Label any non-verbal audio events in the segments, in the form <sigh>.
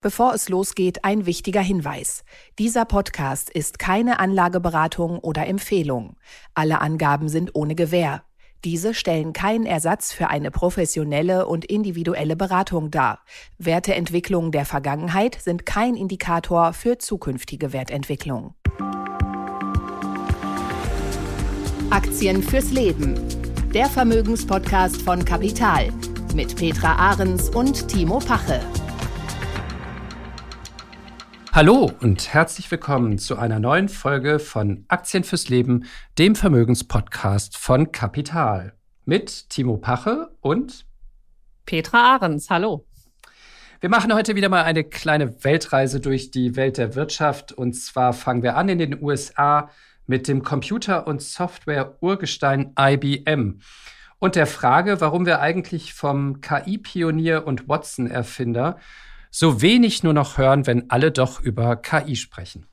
Bevor es losgeht, ein wichtiger Hinweis. Dieser Podcast ist keine Anlageberatung oder Empfehlung. Alle Angaben sind ohne Gewähr. Diese stellen keinen Ersatz für eine professionelle und individuelle Beratung dar. Werteentwicklungen der Vergangenheit sind kein Indikator für zukünftige Wertentwicklung. Aktien fürs Leben. Der Vermögenspodcast von Kapital mit Petra Ahrens und Timo Pache. Hallo und herzlich willkommen zu einer neuen Folge von Aktien fürs Leben, dem Vermögenspodcast von Kapital. Mit Timo Pache und Petra Ahrens. Hallo. Wir machen heute wieder mal eine kleine Weltreise durch die Welt der Wirtschaft. Und zwar fangen wir an in den USA mit dem Computer- und Software-Urgestein IBM und der Frage, warum wir eigentlich vom KI-Pionier und Watson-Erfinder so wenig nur noch hören, wenn alle doch über KI sprechen.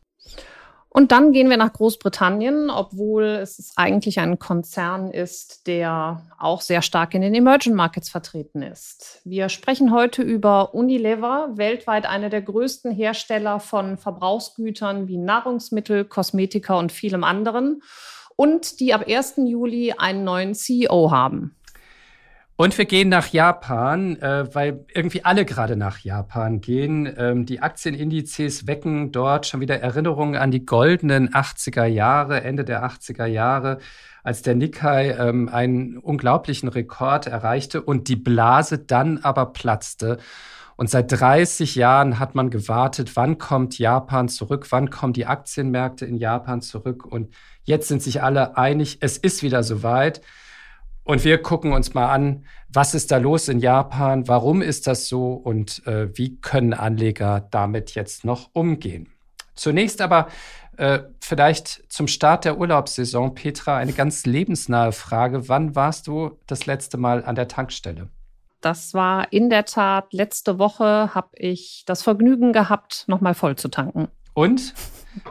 Und dann gehen wir nach Großbritannien, obwohl es eigentlich ein Konzern ist, der auch sehr stark in den Emerging Markets vertreten ist. Wir sprechen heute über Unilever, weltweit einer der größten Hersteller von Verbrauchsgütern wie Nahrungsmittel, Kosmetika und vielem anderen und die ab 1. Juli einen neuen CEO haben. Und wir gehen nach Japan, äh, weil irgendwie alle gerade nach Japan gehen. Ähm, die Aktienindizes wecken dort schon wieder Erinnerungen an die goldenen 80er Jahre, Ende der 80er Jahre, als der Nikkei ähm, einen unglaublichen Rekord erreichte und die Blase dann aber platzte. Und seit 30 Jahren hat man gewartet, wann kommt Japan zurück, wann kommen die Aktienmärkte in Japan zurück. Und jetzt sind sich alle einig, es ist wieder soweit. Und wir gucken uns mal an, was ist da los in Japan, warum ist das so und äh, wie können Anleger damit jetzt noch umgehen. Zunächst aber äh, vielleicht zum Start der Urlaubssaison, Petra, eine ganz lebensnahe Frage. Wann warst du das letzte Mal an der Tankstelle? Das war in der Tat letzte Woche, habe ich das Vergnügen gehabt, nochmal voll zu tanken. Und?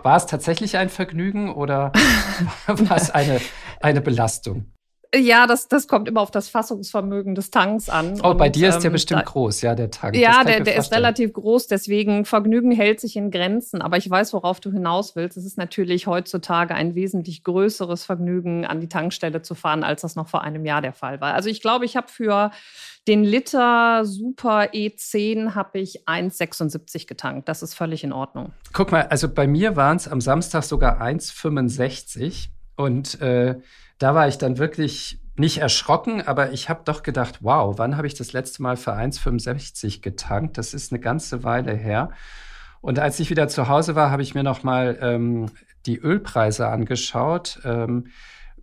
War es tatsächlich ein Vergnügen oder <laughs> war es eine, eine Belastung? Ja, das, das kommt immer auf das Fassungsvermögen des Tanks an. Oh, und, bei dir ist der ähm, bestimmt da, groß, ja, der Tank. Ja, der, der ist relativ groß, deswegen Vergnügen hält sich in Grenzen. Aber ich weiß, worauf du hinaus willst. Es ist natürlich heutzutage ein wesentlich größeres Vergnügen, an die Tankstelle zu fahren, als das noch vor einem Jahr der Fall war. Also ich glaube, ich habe für den Liter Super E10 habe ich 1,76 getankt. Das ist völlig in Ordnung. Guck mal, also bei mir waren es am Samstag sogar 1,65 und äh, da war ich dann wirklich nicht erschrocken, aber ich habe doch gedacht, wow, wann habe ich das letzte Mal für 1,65 getankt? Das ist eine ganze Weile her. Und als ich wieder zu Hause war, habe ich mir noch mal ähm, die Ölpreise angeschaut. Ähm,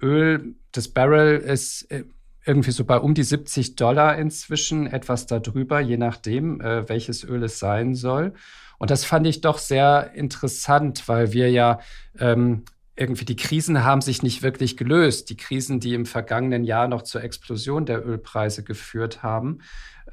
Öl, das Barrel ist äh, irgendwie so bei um die 70 Dollar inzwischen, etwas darüber, je nachdem, äh, welches Öl es sein soll. Und das fand ich doch sehr interessant, weil wir ja ähm, irgendwie die Krisen haben sich nicht wirklich gelöst. Die Krisen, die im vergangenen Jahr noch zur Explosion der Ölpreise geführt haben.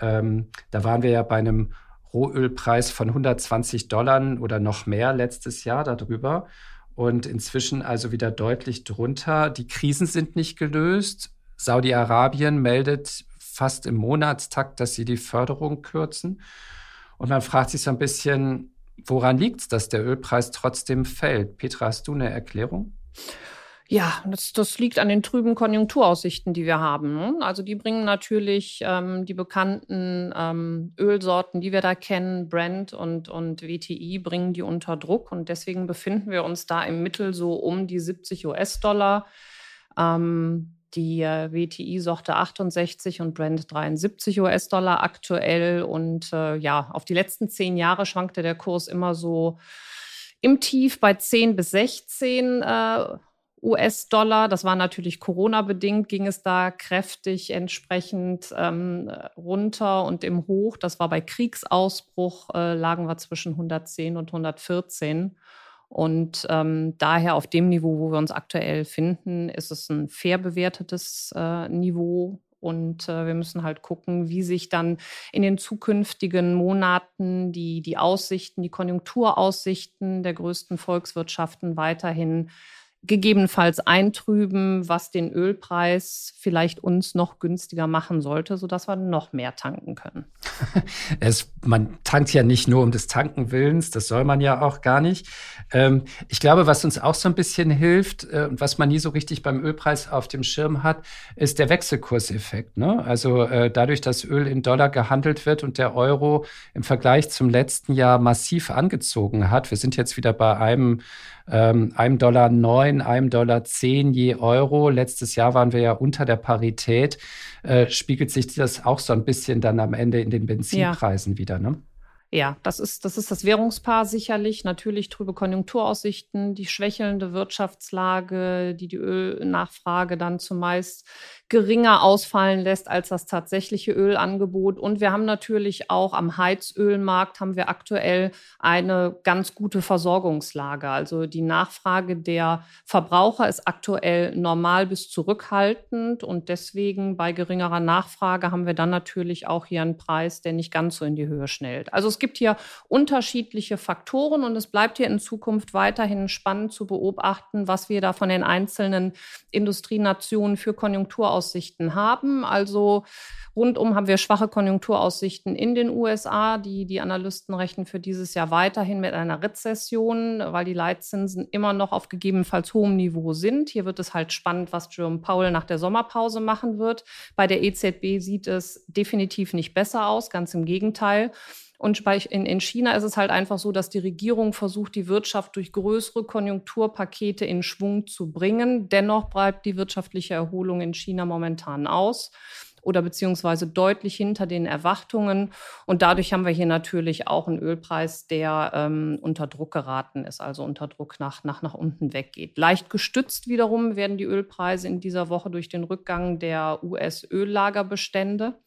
Ähm, da waren wir ja bei einem Rohölpreis von 120 Dollar oder noch mehr letztes Jahr darüber. Und inzwischen also wieder deutlich drunter. Die Krisen sind nicht gelöst. Saudi-Arabien meldet fast im Monatstakt, dass sie die Förderung kürzen. Und man fragt sich so ein bisschen, Woran liegt es, dass der Ölpreis trotzdem fällt? Petra, hast du eine Erklärung? Ja, das, das liegt an den trüben Konjunkturaussichten, die wir haben. Ne? Also die bringen natürlich ähm, die bekannten ähm, Ölsorten, die wir da kennen, Brent und, und WTI, bringen die unter Druck. Und deswegen befinden wir uns da im Mittel so um die 70 US-Dollar. Ähm, die äh, WTI sorte 68 und Brent 73 US-Dollar aktuell. Und äh, ja, auf die letzten zehn Jahre schwankte der Kurs immer so im Tief bei 10 bis 16 äh, US-Dollar. Das war natürlich Corona-bedingt, ging es da kräftig entsprechend ähm, runter und im Hoch, das war bei Kriegsausbruch, äh, lagen wir zwischen 110 und 114. Und ähm, daher auf dem Niveau, wo wir uns aktuell finden, ist es ein fair bewertetes äh, Niveau. Und äh, wir müssen halt gucken, wie sich dann in den zukünftigen Monaten die, die Aussichten, die Konjunkturaussichten der größten Volkswirtschaften weiterhin gegebenenfalls eintrüben, was den Ölpreis vielleicht uns noch günstiger machen sollte, sodass wir noch mehr tanken können. <laughs> Es, man tankt ja nicht nur um des Tanken Willens, das soll man ja auch gar nicht. Ähm, ich glaube, was uns auch so ein bisschen hilft äh, und was man nie so richtig beim Ölpreis auf dem Schirm hat, ist der Wechselkurseffekt. Ne? Also äh, dadurch, dass Öl in Dollar gehandelt wird und der Euro im Vergleich zum letzten Jahr massiv angezogen hat. Wir sind jetzt wieder bei einem ähm, einem Dollar neun, einem Dollar zehn je Euro. Letztes Jahr waren wir ja unter der Parität. Äh, spiegelt sich das auch so ein bisschen dann am Ende in den Benzinpreisen ja. wieder, ne? Ja, das ist, das ist das Währungspaar sicherlich. Natürlich trübe Konjunkturaussichten, die schwächelnde Wirtschaftslage, die die Ölnachfrage dann zumeist geringer ausfallen lässt als das tatsächliche Ölangebot. Und wir haben natürlich auch am Heizölmarkt haben wir aktuell eine ganz gute Versorgungslage. Also die Nachfrage der Verbraucher ist aktuell normal bis zurückhaltend und deswegen bei geringerer Nachfrage haben wir dann natürlich auch hier einen Preis, der nicht ganz so in die Höhe schnellt. Also es gibt hier unterschiedliche Faktoren und es bleibt hier in Zukunft weiterhin spannend zu beobachten, was wir da von den einzelnen Industrienationen für Konjunktur Konjunkturaussichten haben. Also rundum haben wir schwache Konjunkturaussichten in den USA. Die, die Analysten rechnen für dieses Jahr weiterhin mit einer Rezession, weil die Leitzinsen immer noch auf gegebenenfalls hohem Niveau sind. Hier wird es halt spannend, was Jerome Powell nach der Sommerpause machen wird. Bei der EZB sieht es definitiv nicht besser aus, ganz im Gegenteil. Und in China ist es halt einfach so, dass die Regierung versucht, die Wirtschaft durch größere Konjunkturpakete in Schwung zu bringen. Dennoch bleibt die wirtschaftliche Erholung in China momentan aus oder beziehungsweise deutlich hinter den Erwartungen. Und dadurch haben wir hier natürlich auch einen Ölpreis, der ähm, unter Druck geraten ist, also unter Druck nach, nach, nach unten weggeht. Leicht gestützt wiederum werden die Ölpreise in dieser Woche durch den Rückgang der US-Öllagerbestände.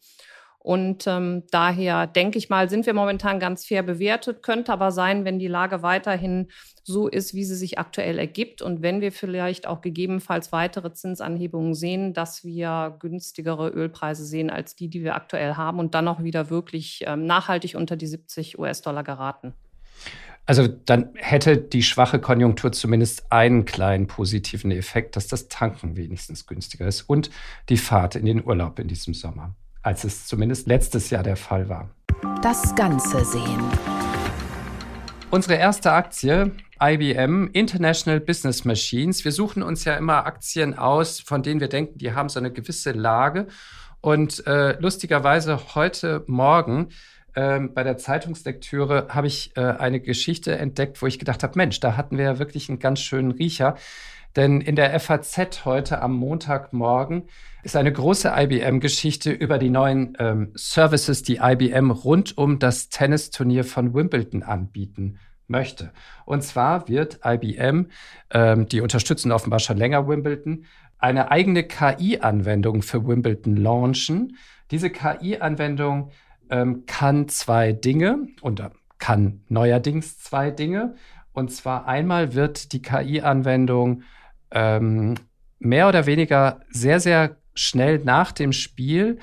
Und ähm, daher denke ich mal, sind wir momentan ganz fair bewertet. Könnte aber sein, wenn die Lage weiterhin so ist, wie sie sich aktuell ergibt und wenn wir vielleicht auch gegebenenfalls weitere Zinsanhebungen sehen, dass wir günstigere Ölpreise sehen als die, die wir aktuell haben und dann auch wieder wirklich ähm, nachhaltig unter die 70 US-Dollar geraten. Also dann hätte die schwache Konjunktur zumindest einen kleinen positiven Effekt, dass das Tanken wenigstens günstiger ist und die Fahrt in den Urlaub in diesem Sommer als es zumindest letztes Jahr der Fall war. Das Ganze sehen. Unsere erste Aktie, IBM, International Business Machines. Wir suchen uns ja immer Aktien aus, von denen wir denken, die haben so eine gewisse Lage. Und äh, lustigerweise heute Morgen ähm, bei der Zeitungslektüre habe ich äh, eine Geschichte entdeckt, wo ich gedacht habe, Mensch, da hatten wir ja wirklich einen ganz schönen Riecher. Denn in der FAZ heute am Montagmorgen ist eine große IBM-Geschichte über die neuen ähm, Services, die IBM rund um das Tennisturnier von Wimbledon anbieten möchte. Und zwar wird IBM, ähm, die unterstützen offenbar schon länger Wimbledon, eine eigene KI-Anwendung für Wimbledon launchen. Diese KI-Anwendung ähm, kann zwei Dinge und kann neuerdings zwei Dinge. Und zwar einmal wird die KI-Anwendung ähm, mehr oder weniger sehr, sehr schnell nach dem Spiel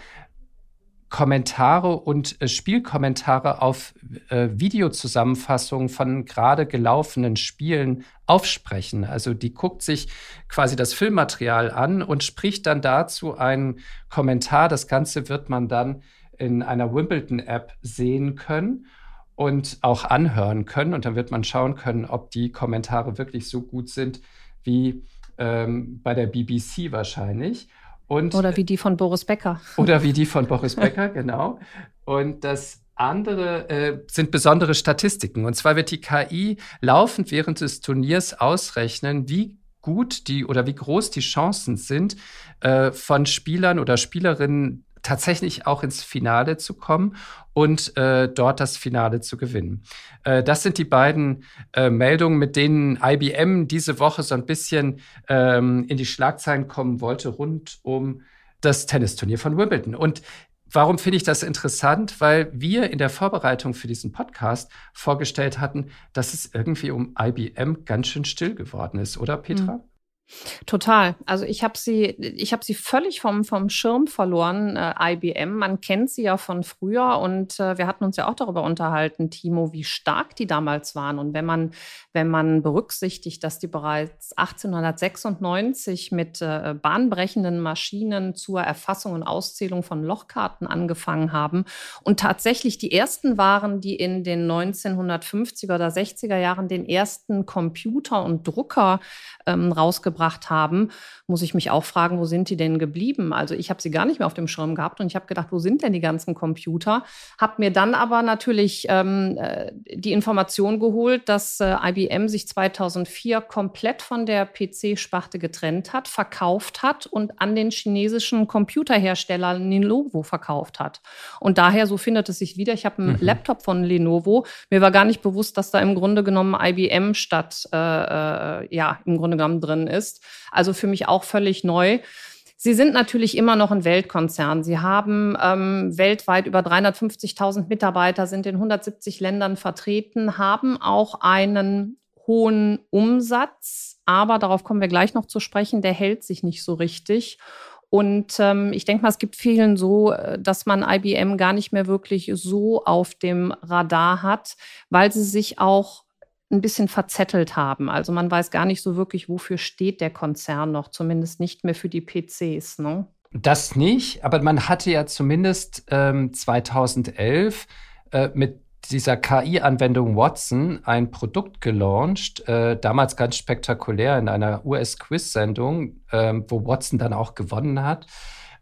Kommentare und äh, Spielkommentare auf äh, Videozusammenfassungen von gerade gelaufenen Spielen aufsprechen. Also die guckt sich quasi das Filmmaterial an und spricht dann dazu einen Kommentar. Das Ganze wird man dann in einer Wimbledon-App sehen können und auch anhören können. Und dann wird man schauen können, ob die Kommentare wirklich so gut sind wie ähm, bei der BBC wahrscheinlich. Und, oder wie die von Boris Becker. <laughs> Oder wie die von <laughs> Boris Becker, genau. Und das andere äh, sind besondere Statistiken. Und zwar wird die KI laufend während des Turniers ausrechnen, wie gut die oder wie groß die Chancen sind, äh, von Spielern oder Spielerinnen tatsächlich auch ins Finale zu kommen und äh, dort das Finale zu gewinnen. Äh, das sind die beiden äh, Meldungen, mit denen IBM diese Woche so ein bisschen ähm, in die Schlagzeilen kommen wollte rund um das Tennisturnier von Wimbledon. Und Warum finde ich das interessant? Weil wir in der Vorbereitung für diesen Podcast vorgestellt hatten, dass es irgendwie um IBM ganz schön still geworden ist, oder Petra? Total. Also ich habe sie, ich habe sie völlig vom, vom Schirm verloren, äh, IBM. Man kennt sie ja von früher und äh, wir hatten uns ja auch darüber unterhalten, Timo, wie stark die damals waren. Und wenn man, wenn man berücksichtigt, dass die bereits 1896 mit äh, bahnbrechenden Maschinen zur Erfassung und Auszählung von Lochkarten angefangen haben und tatsächlich die ersten waren, die in den 1950er oder 60er Jahren den ersten Computer und Drucker ähm, rausgebracht haben, muss ich mich auch fragen, wo sind die denn geblieben? Also ich habe sie gar nicht mehr auf dem Schirm gehabt und ich habe gedacht, wo sind denn die ganzen Computer? Habe mir dann aber natürlich ähm, äh, die Information geholt, dass äh, IBM sich 2004 komplett von der PC-Sparte getrennt hat, verkauft hat und an den chinesischen Computerhersteller Lenovo verkauft hat. Und daher, so findet es sich wieder. Ich habe einen mhm. Laptop von Lenovo. Mir war gar nicht bewusst, dass da im Grunde genommen IBM statt, äh, äh, ja, im Grunde genommen drin ist. Also für mich auch völlig neu. Sie sind natürlich immer noch ein Weltkonzern. Sie haben ähm, weltweit über 350.000 Mitarbeiter, sind in 170 Ländern vertreten, haben auch einen hohen Umsatz, aber darauf kommen wir gleich noch zu sprechen, der hält sich nicht so richtig. Und ähm, ich denke mal, es gibt vielen so, äh, dass man IBM gar nicht mehr wirklich so auf dem Radar hat, weil sie sich auch ein bisschen verzettelt haben. Also man weiß gar nicht so wirklich, wofür steht der Konzern noch, zumindest nicht mehr für die PCs. Ne? Das nicht, aber man hatte ja zumindest ähm, 2011 äh, mit dieser KI-Anwendung Watson ein Produkt gelauncht, äh, damals ganz spektakulär in einer US-Quiz-Sendung, äh, wo Watson dann auch gewonnen hat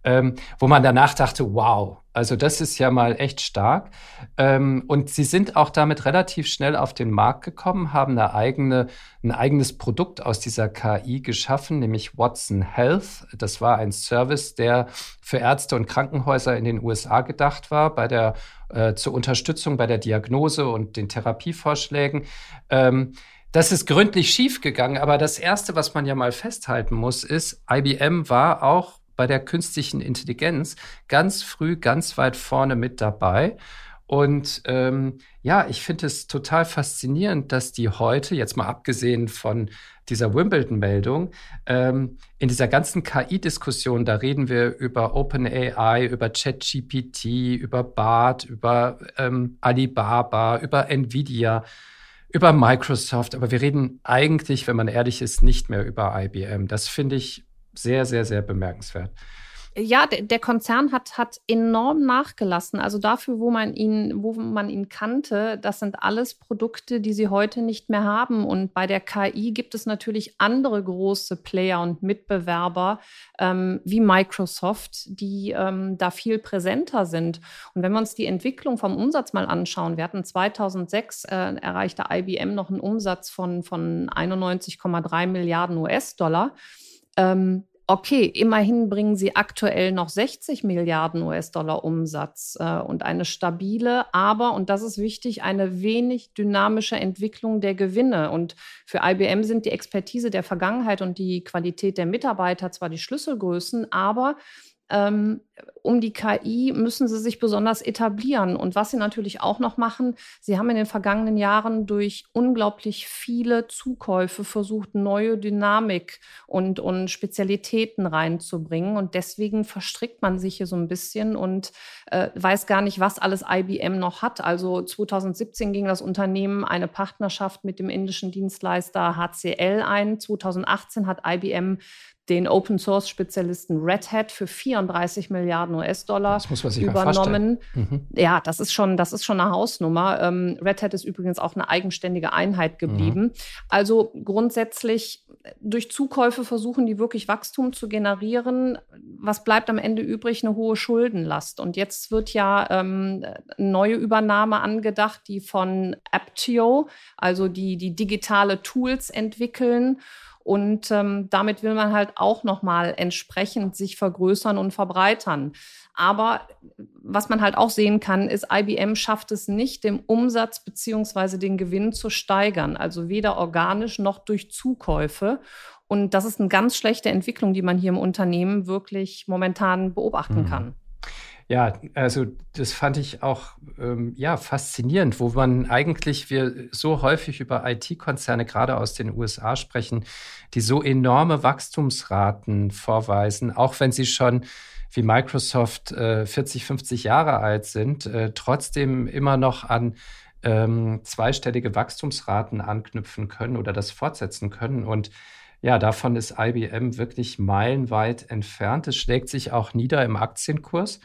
ähm, wo man danach dachte, wow, also das ist ja mal echt stark. Ähm, und sie sind auch damit relativ schnell auf den Markt gekommen, haben eine eigene, ein eigenes Produkt aus dieser KI geschaffen, nämlich Watson Health. Das war ein Service, der für Ärzte und Krankenhäuser in den USA gedacht war, bei der, äh, zur Unterstützung bei der Diagnose und den Therapievorschlägen. Ähm, das ist gründlich schiefgegangen, aber das Erste, was man ja mal festhalten muss, ist, IBM war auch bei der künstlichen Intelligenz ganz früh, ganz weit vorne mit dabei. Und ähm, ja, ich finde es total faszinierend, dass die heute, jetzt mal abgesehen von dieser Wimbledon-Meldung, ähm, in dieser ganzen KI-Diskussion, da reden wir über OpenAI, über ChatGPT, über BART, über ähm, Alibaba, über Nvidia, über Microsoft, aber wir reden eigentlich, wenn man ehrlich ist, nicht mehr über IBM. Das finde ich sehr, sehr, sehr bemerkenswert. Ja, der Konzern hat, hat enorm nachgelassen. Also dafür, wo man ihn, wo man ihn kannte, das sind alles Produkte, die sie heute nicht mehr haben. Und bei der KI gibt es natürlich andere große Player und Mitbewerber ähm, wie Microsoft, die ähm, da viel präsenter sind. Und wenn wir uns die Entwicklung vom Umsatz mal anschauen, wir hatten 2006 äh, erreichte IBM noch einen Umsatz von, von 91,3 Milliarden US-Dollar. Ähm, okay, immerhin bringen sie aktuell noch 60 Milliarden US-Dollar Umsatz äh, und eine stabile, aber, und das ist wichtig, eine wenig dynamische Entwicklung der Gewinne. Und für IBM sind die Expertise der Vergangenheit und die Qualität der Mitarbeiter zwar die Schlüsselgrößen, aber ähm, um die KI müssen sie sich besonders etablieren. Und was sie natürlich auch noch machen, sie haben in den vergangenen Jahren durch unglaublich viele Zukäufe versucht, neue Dynamik und, und Spezialitäten reinzubringen. Und deswegen verstrickt man sich hier so ein bisschen und äh, weiß gar nicht, was alles IBM noch hat. Also 2017 ging das Unternehmen eine Partnerschaft mit dem indischen Dienstleister HCL ein. 2018 hat IBM den Open Source Spezialisten Red Hat für 34 Milliarden US-Dollar übernommen. Mhm. Ja, das ist schon, das ist schon eine Hausnummer. Ähm, Red Hat ist übrigens auch eine eigenständige Einheit geblieben. Mhm. Also grundsätzlich durch Zukäufe versuchen die wirklich Wachstum zu generieren. Was bleibt am Ende übrig? Eine hohe Schuldenlast. Und jetzt wird ja ähm, eine neue Übernahme angedacht, die von Aptio, also die, die digitale Tools entwickeln und ähm, damit will man halt auch nochmal entsprechend sich vergrößern und verbreitern. Aber was man halt auch sehen kann, ist, IBM schafft es nicht, den Umsatz beziehungsweise den Gewinn zu steigern. Also weder organisch noch durch Zukäufe. Und das ist eine ganz schlechte Entwicklung, die man hier im Unternehmen wirklich momentan beobachten mhm. kann. Ja, also das fand ich auch ähm, ja, faszinierend, wo man eigentlich wir so häufig über IT-Konzerne gerade aus den USA sprechen, die so enorme Wachstumsraten vorweisen, auch wenn sie schon wie Microsoft äh, 40, 50 Jahre alt sind, äh, trotzdem immer noch an ähm, zweistellige Wachstumsraten anknüpfen können oder das fortsetzen können. Und ja, davon ist IBM wirklich meilenweit entfernt. Es schlägt sich auch nieder im Aktienkurs.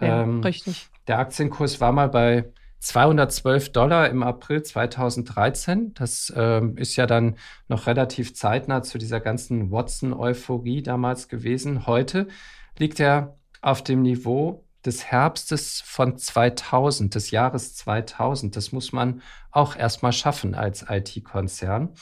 Ja, ähm, richtig. Der Aktienkurs war mal bei 212 Dollar im April 2013. Das ähm, ist ja dann noch relativ zeitnah zu dieser ganzen Watson-Euphorie damals gewesen. Heute liegt er auf dem Niveau des Herbstes von 2000, des Jahres 2000. Das muss man auch erstmal schaffen als IT-Konzern.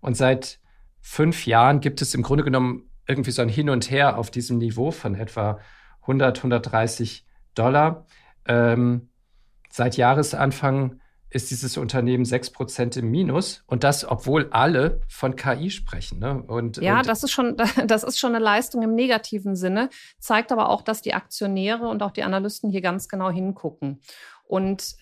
Und seit fünf Jahren gibt es im Grunde genommen irgendwie so ein Hin und Her auf diesem Niveau von etwa 100, 130 Dollar. Ähm, seit Jahresanfang ist dieses Unternehmen 6% im Minus und das, obwohl alle von KI sprechen. Ne? Und, ja, und das, ist schon, <laughs> das ist schon eine Leistung im negativen Sinne, zeigt aber auch, dass die Aktionäre und auch die Analysten hier ganz genau hingucken. Und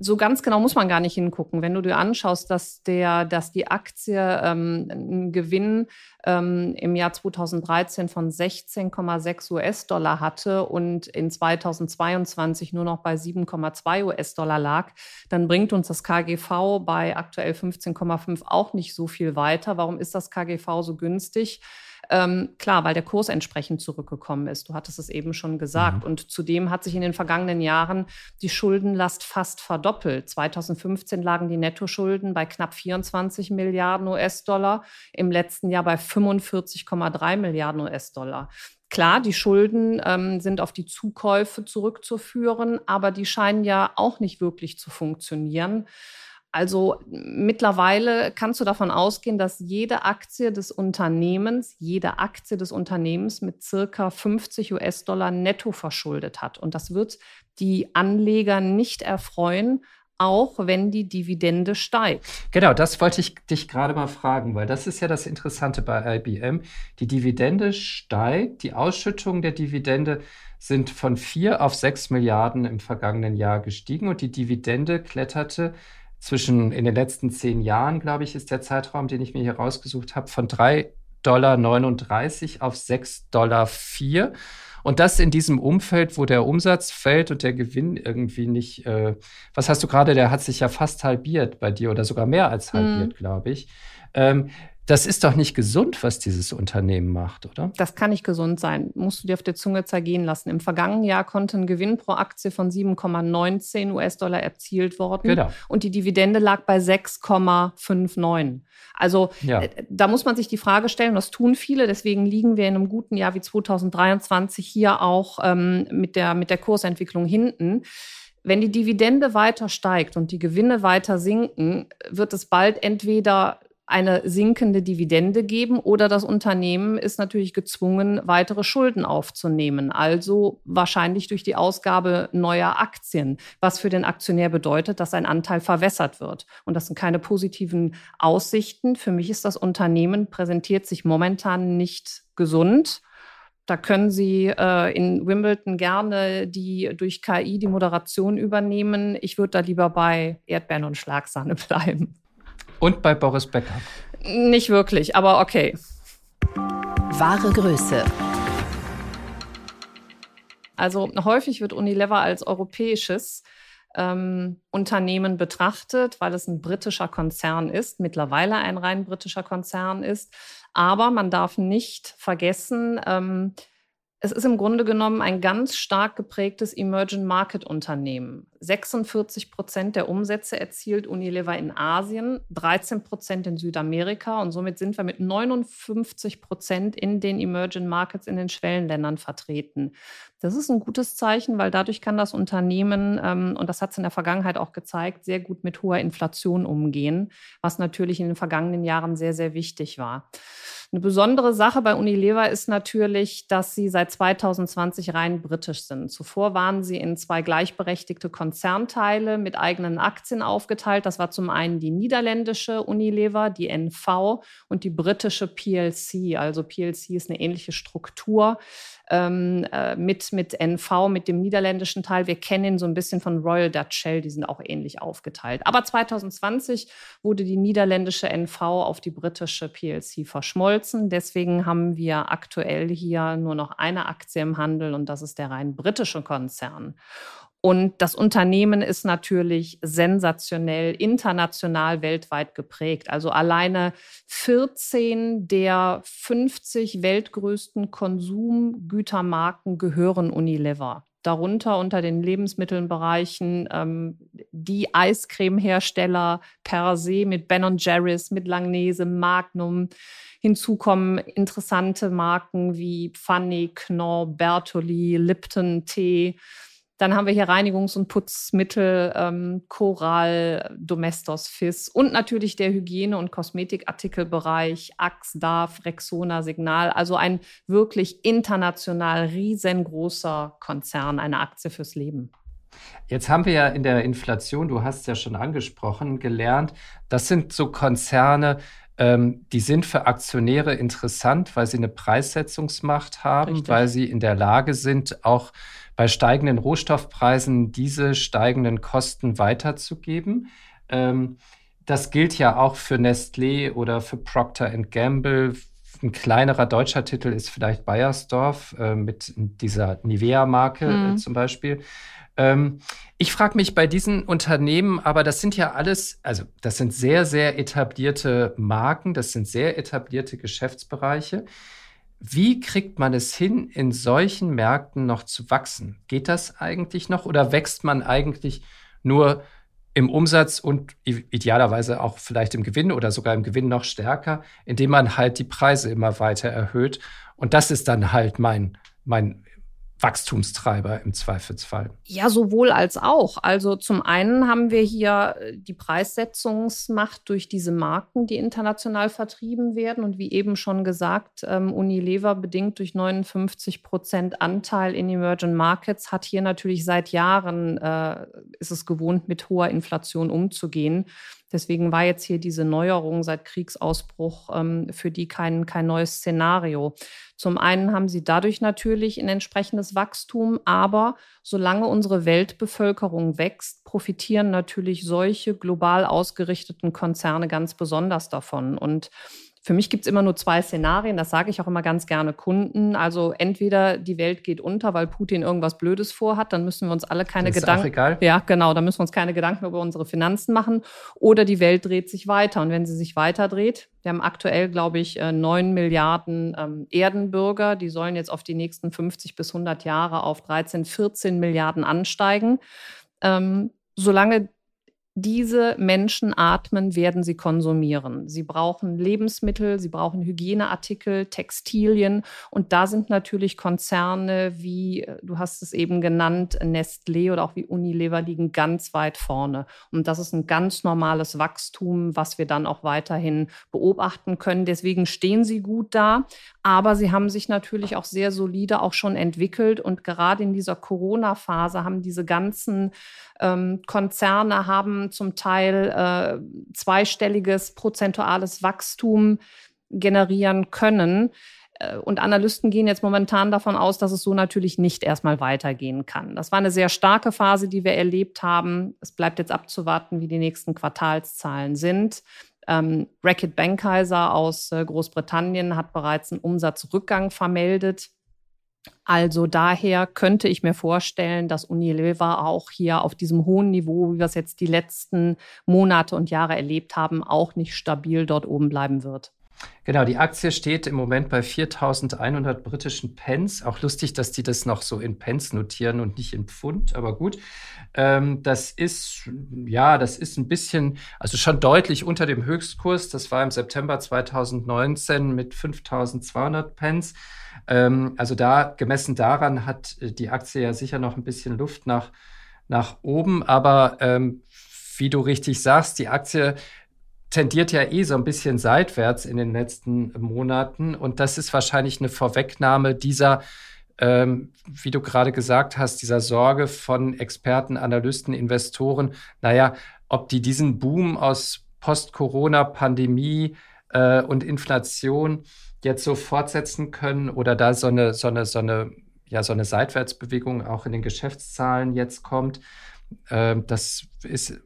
so ganz genau muss man gar nicht hingucken. Wenn du dir anschaust, dass, der, dass die Aktie ähm, einen Gewinn ähm, im Jahr 2013 von 16,6 US-Dollar hatte und in 2022 nur noch bei 7,2 US-Dollar lag, dann bringt uns das KGV bei aktuell 15,5 auch nicht so viel weiter. Warum ist das KGV so günstig? Ähm, klar, weil der Kurs entsprechend zurückgekommen ist. Du hattest es eben schon gesagt. Mhm. Und zudem hat sich in den vergangenen Jahren die Schuldenlast fast verdoppelt. 2015 lagen die Nettoschulden bei knapp 24 Milliarden US-Dollar, im letzten Jahr bei 45,3 Milliarden US-Dollar. Klar, die Schulden ähm, sind auf die Zukäufe zurückzuführen, aber die scheinen ja auch nicht wirklich zu funktionieren. Also mittlerweile kannst du davon ausgehen, dass jede Aktie des Unternehmens, jede Aktie des Unternehmens mit circa 50 US-Dollar netto verschuldet hat. Und das wird die Anleger nicht erfreuen, auch wenn die Dividende steigt. Genau, das wollte ich dich gerade mal fragen, weil das ist ja das Interessante bei IBM. Die Dividende steigt, die Ausschüttungen der Dividende sind von 4 auf 6 Milliarden im vergangenen Jahr gestiegen und die Dividende kletterte zwischen in den letzten zehn Jahren, glaube ich, ist der Zeitraum, den ich mir hier rausgesucht habe, von 3,39 Dollar auf 6,04 Dollar. Und das in diesem Umfeld, wo der Umsatz fällt und der Gewinn irgendwie nicht, äh, was hast du gerade, der hat sich ja fast halbiert bei dir oder sogar mehr als halbiert, mhm. glaube ich. Ähm, das ist doch nicht gesund, was dieses Unternehmen macht, oder? Das kann nicht gesund sein. Musst du dir auf der Zunge zergehen lassen. Im vergangenen Jahr konnte ein Gewinn pro Aktie von 7,19 US-Dollar erzielt worden. Genau. Und die Dividende lag bei 6,59. Also ja. Äh, da muss man sich die Frage stellen, das tun viele. Deswegen liegen wir in einem guten Jahr wie 2023 hier auch ähm, mit, der, mit der Kursentwicklung hinten. Wenn die Dividende weiter steigt und die Gewinne weiter sinken, wird es bald entweder eine sinkende Dividende geben oder das Unternehmen ist natürlich gezwungen, weitere Schulden aufzunehmen, also wahrscheinlich durch die Ausgabe neuer Aktien, was für den Aktionär bedeutet, dass sein Anteil verwässert wird. Und das sind keine positiven Aussichten. Für mich ist das Unternehmen, präsentiert sich momentan nicht gesund. Da können Sie äh, in Wimbledon gerne die durch KI die Moderation übernehmen. Ich würde da lieber bei Erdbeeren und Schlagsahne <laughs> bleiben. Und bei Boris Becker? Nicht wirklich, aber okay. Wahre Größe. Also häufig wird Unilever als europäisches ähm, Unternehmen betrachtet, weil es ein britischer Konzern ist, mittlerweile ein rein britischer Konzern ist. Aber man darf nicht vergessen, ähm, es ist im Grunde genommen ein ganz stark geprägtes Emerging Market Unternehmen. 46 Prozent der Umsätze erzielt Unilever in Asien, 13 Prozent in Südamerika und somit sind wir mit 59 Prozent in den Emerging Markets in den Schwellenländern vertreten. Das ist ein gutes Zeichen, weil dadurch kann das Unternehmen, ähm, und das hat es in der Vergangenheit auch gezeigt, sehr gut mit hoher Inflation umgehen, was natürlich in den vergangenen Jahren sehr, sehr wichtig war. Eine besondere Sache bei Unilever ist natürlich, dass sie seit 2020 rein britisch sind. Zuvor waren sie in zwei gleichberechtigte Konzernteile mit eigenen Aktien aufgeteilt. Das war zum einen die niederländische Unilever, die NV und die britische PLC. Also PLC ist eine ähnliche Struktur ähm, äh, mit, mit NV, mit dem niederländischen Teil. Wir kennen ihn so ein bisschen von Royal Dutch Shell, die sind auch ähnlich aufgeteilt. Aber 2020 wurde die niederländische NV auf die britische PLC verschmolzen. Deswegen haben wir aktuell hier nur noch eine Aktie im Handel und das ist der rein britische Konzern. Und das Unternehmen ist natürlich sensationell international weltweit geprägt. Also alleine 14 der 50 weltgrößten Konsumgütermarken gehören Unilever. Darunter unter den Lebensmittelbereichen ähm, die Eiscremehersteller per se mit Ben Jerry's, mit Langnese, Magnum. Hinzu kommen interessante Marken wie Funny, Knorr, Bertoli, Lipton Tee. Dann haben wir hier Reinigungs- und Putzmittel, ähm, Coral, Domestos, Fizz und natürlich der Hygiene- und Kosmetikartikelbereich, Axe, Darf, Rexona, Signal. Also ein wirklich international riesengroßer Konzern, eine Aktie fürs Leben. Jetzt haben wir ja in der Inflation, du hast es ja schon angesprochen, gelernt, das sind so Konzerne, ähm, die sind für Aktionäre interessant, weil sie eine Preissetzungsmacht haben, Richtig. weil sie in der Lage sind, auch bei steigenden Rohstoffpreisen diese steigenden Kosten weiterzugeben. Ähm, das gilt ja auch für Nestlé oder für Procter Gamble. Ein kleinerer deutscher Titel ist vielleicht Bayersdorf äh, mit dieser Nivea-Marke äh, mhm. äh, zum Beispiel. Ähm, ich frage mich bei diesen Unternehmen, aber das sind ja alles, also das sind sehr, sehr etablierte Marken, das sind sehr etablierte Geschäftsbereiche. Wie kriegt man es hin, in solchen Märkten noch zu wachsen? Geht das eigentlich noch oder wächst man eigentlich nur im Umsatz und idealerweise auch vielleicht im Gewinn oder sogar im Gewinn noch stärker, indem man halt die Preise immer weiter erhöht? Und das ist dann halt mein, mein Wachstumstreiber im Zweifelsfall? Ja, sowohl als auch. Also zum einen haben wir hier äh, die Preissetzungsmacht durch diese Marken, die international vertrieben werden. Und wie eben schon gesagt, ähm, Unilever bedingt durch 59 Prozent Anteil in Emerging Markets hat hier natürlich seit Jahren, äh, ist es gewohnt, mit hoher Inflation umzugehen. Deswegen war jetzt hier diese Neuerung seit Kriegsausbruch ähm, für die kein, kein neues Szenario. Zum einen haben sie dadurch natürlich ein entsprechendes Wachstum, aber solange unsere Weltbevölkerung wächst, profitieren natürlich solche global ausgerichteten Konzerne ganz besonders davon. Und für mich gibt es immer nur zwei Szenarien, das sage ich auch immer ganz gerne Kunden. Also entweder die Welt geht unter, weil Putin irgendwas Blödes vorhat, dann müssen wir uns alle keine Gedanken. Ja, genau, dann müssen wir uns keine Gedanken über unsere Finanzen machen. Oder die Welt dreht sich weiter. Und wenn sie sich weiter dreht, wir haben aktuell, glaube ich, äh, neun Milliarden ähm, Erdenbürger, die sollen jetzt auf die nächsten 50 bis 100 Jahre auf 13, 14 Milliarden ansteigen. Ähm, solange diese Menschen atmen, werden sie konsumieren. Sie brauchen Lebensmittel, sie brauchen Hygieneartikel, Textilien. Und da sind natürlich Konzerne wie, du hast es eben genannt, Nestlé oder auch wie Unilever liegen ganz weit vorne. Und das ist ein ganz normales Wachstum, was wir dann auch weiterhin beobachten können. Deswegen stehen sie gut da. Aber sie haben sich natürlich auch sehr solide auch schon entwickelt. Und gerade in dieser Corona-Phase haben diese ganzen ähm, Konzerne haben zum Teil äh, zweistelliges prozentuales Wachstum generieren können. Äh, und Analysten gehen jetzt momentan davon aus, dass es so natürlich nicht erstmal weitergehen kann. Das war eine sehr starke Phase, die wir erlebt haben. Es bleibt jetzt abzuwarten, wie die nächsten Quartalszahlen sind. Ähm, Racket Bankheiser aus äh, Großbritannien hat bereits einen Umsatzrückgang vermeldet. Also daher könnte ich mir vorstellen, dass Unilever auch hier auf diesem hohen Niveau, wie wir es jetzt die letzten Monate und Jahre erlebt haben, auch nicht stabil dort oben bleiben wird. Genau, die Aktie steht im Moment bei 4.100 britischen Pence. Auch lustig, dass die das noch so in Pence notieren und nicht in Pfund, aber gut. Ähm, das ist, ja, das ist ein bisschen, also schon deutlich unter dem Höchstkurs. Das war im September 2019 mit 5.200 Pence. Ähm, also da, gemessen daran, hat äh, die Aktie ja sicher noch ein bisschen Luft nach, nach oben. Aber ähm, wie du richtig sagst, die Aktie tendiert ja eh so ein bisschen seitwärts in den letzten Monaten. Und das ist wahrscheinlich eine Vorwegnahme dieser ähm, wie du gerade gesagt hast, dieser Sorge von Experten, Analysten, Investoren, naja, ob die diesen Boom aus Post-Corona-Pandemie äh, und Inflation jetzt so fortsetzen können oder da so eine, so eine, so eine, ja, so eine Seitwärtsbewegung auch in den Geschäftszahlen jetzt kommt. Äh, das ist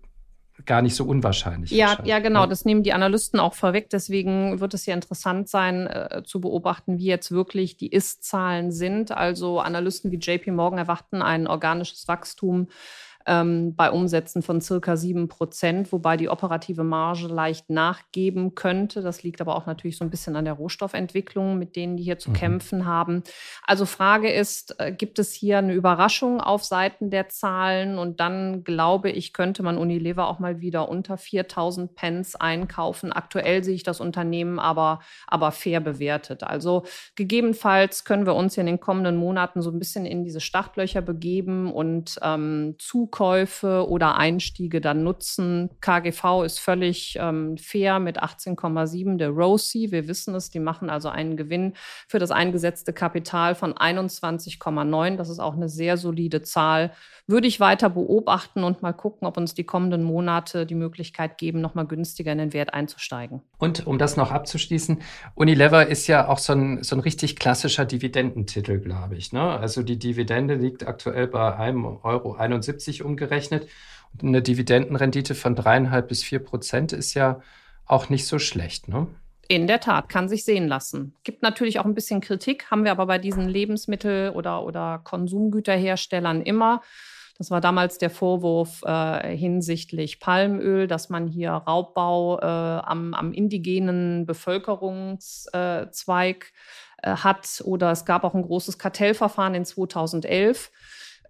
gar nicht so unwahrscheinlich. Ja, ja, genau. Ne? Das nehmen die Analysten auch vorweg. Deswegen wird es ja interessant sein, äh, zu beobachten, wie jetzt wirklich die Ist-Zahlen sind. Also Analysten wie JP Morgan erwarten ein organisches Wachstum ähm, bei Umsätzen von circa 7 Prozent, wobei die operative Marge leicht nachgeben könnte. Das liegt aber auch natürlich so ein bisschen an der Rohstoffentwicklung, mit denen die hier zu mhm. kämpfen haben. Also Frage ist, äh, gibt es hier eine Überraschung auf Seiten der Zahlen? Und dann glaube ich, könnte man Unilever auch mal wieder unter 4000 Pence einkaufen. Aktuell sehe ich das Unternehmen aber, aber fair bewertet. Also gegebenenfalls können wir uns in den kommenden Monaten so ein bisschen in diese Startlöcher begeben und ähm, zu Zukäufe oder Einstiege dann nutzen. KGV ist völlig ähm, fair mit 18,7 der ROSI. Wir wissen es, die machen also einen Gewinn für das eingesetzte Kapital von 21,9. Das ist auch eine sehr solide Zahl. Würde ich weiter beobachten und mal gucken, ob uns die kommenden Monate die Möglichkeit geben, nochmal günstiger in den Wert einzusteigen. Und um das noch abzuschließen, Unilever ist ja auch so ein, so ein richtig klassischer Dividendentitel, glaube ich. Ne? Also die Dividende liegt aktuell bei 1,71 Euro umgerechnet. Und eine Dividendenrendite von dreieinhalb bis vier Prozent ist ja auch nicht so schlecht, ne? In der Tat, kann sich sehen lassen. Gibt natürlich auch ein bisschen Kritik, haben wir aber bei diesen Lebensmittel- oder, oder Konsumgüterherstellern immer. Das war damals der Vorwurf äh, hinsichtlich Palmöl, dass man hier Raubbau äh, am, am, indigenen Bevölkerungszweig äh, hat. Oder es gab auch ein großes Kartellverfahren in 2011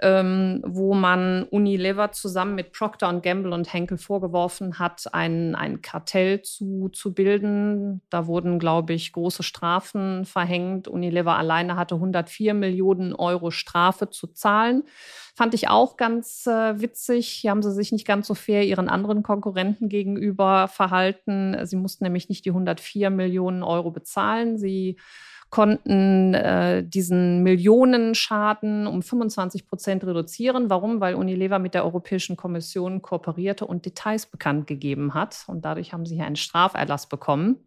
ähm, wo man Unilever zusammen mit Procter Gamble und Henkel vorgeworfen hat, ein, ein Kartell zu, zu bilden. Da wurden, glaube ich, große Strafen verhängt. Unilever alleine hatte 104 Millionen Euro Strafe zu zahlen. Fand ich auch ganz äh, witzig. Hier haben sie sich nicht ganz so fair ihren anderen Konkurrenten gegenüber verhalten. Sie mussten nämlich nicht die 104 Millionen Euro bezahlen. Sie konnten äh, diesen Millionenschaden um 25 Prozent reduzieren. Warum? Weil Unilever mit der Europäischen Kommission kooperierte und Details bekannt gegeben hat. Und dadurch haben sie hier einen Straferlass bekommen.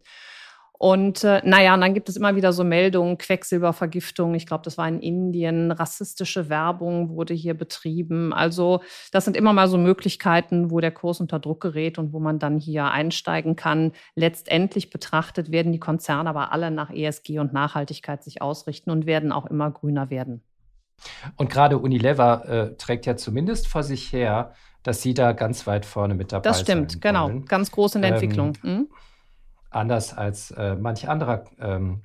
Und äh, naja, und dann gibt es immer wieder so Meldungen, Quecksilbervergiftung, ich glaube, das war in Indien, rassistische Werbung wurde hier betrieben. Also das sind immer mal so Möglichkeiten, wo der Kurs unter Druck gerät und wo man dann hier einsteigen kann. Letztendlich betrachtet werden die Konzerne aber alle nach ESG und Nachhaltigkeit sich ausrichten und werden auch immer grüner werden. Und gerade Unilever äh, trägt ja zumindest vor sich her, dass sie da ganz weit vorne mit dabei sind. Das stimmt, genau. Ganz groß in der ähm, Entwicklung. Mhm anders als äh, manch anderer ähm,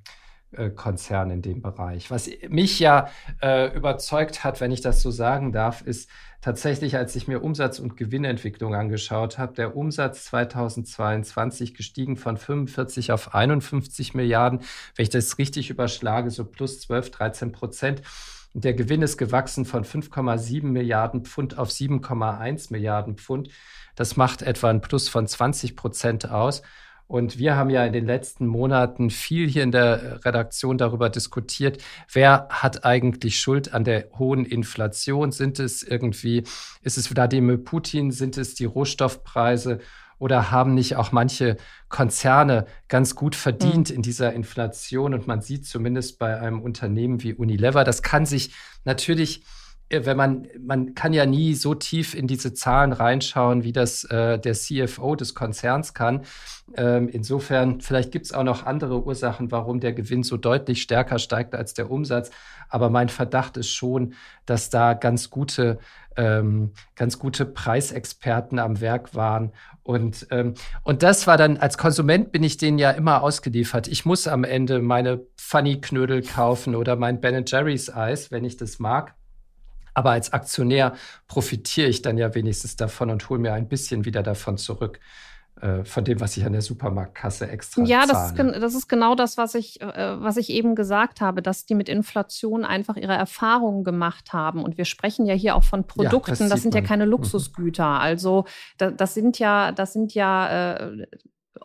äh, Konzern in dem Bereich. Was mich ja äh, überzeugt hat, wenn ich das so sagen darf, ist tatsächlich, als ich mir Umsatz- und Gewinnentwicklung angeschaut habe, der Umsatz 2022 gestiegen von 45 auf 51 Milliarden. Wenn ich das richtig überschlage, so plus 12, 13 Prozent. Der Gewinn ist gewachsen von 5,7 Milliarden Pfund auf 7,1 Milliarden Pfund. Das macht etwa ein Plus von 20 Prozent aus. Und wir haben ja in den letzten Monaten viel hier in der Redaktion darüber diskutiert, wer hat eigentlich Schuld an der hohen Inflation? Sind es irgendwie, ist es Wladimir Putin? Sind es die Rohstoffpreise? Oder haben nicht auch manche Konzerne ganz gut verdient mhm. in dieser Inflation? Und man sieht zumindest bei einem Unternehmen wie Unilever, das kann sich natürlich wenn man, man kann ja nie so tief in diese Zahlen reinschauen, wie das äh, der CFO des Konzerns kann. Ähm, insofern, vielleicht gibt es auch noch andere Ursachen, warum der Gewinn so deutlich stärker steigt als der Umsatz. Aber mein Verdacht ist schon, dass da ganz gute, ähm, ganz gute Preisexperten am Werk waren. Und, ähm, und das war dann, als Konsument bin ich denen ja immer ausgeliefert. Ich muss am Ende meine Funny-Knödel kaufen oder mein Ben Jerry's Eis, wenn ich das mag. Aber als Aktionär profitiere ich dann ja wenigstens davon und hole mir ein bisschen wieder davon zurück äh, von dem, was ich an der Supermarktkasse extra ja, zahle. Ja, das, das, ist genau das, was ich, äh, was ich eben gesagt habe, dass die mit Inflation einfach ihre Erfahrungen gemacht haben. Und wir sprechen ja hier auch von Produkten, ja, das, das, sind man. ja keine mhm. Luxusgüter. Also da, das sind ja, das sind ja äh,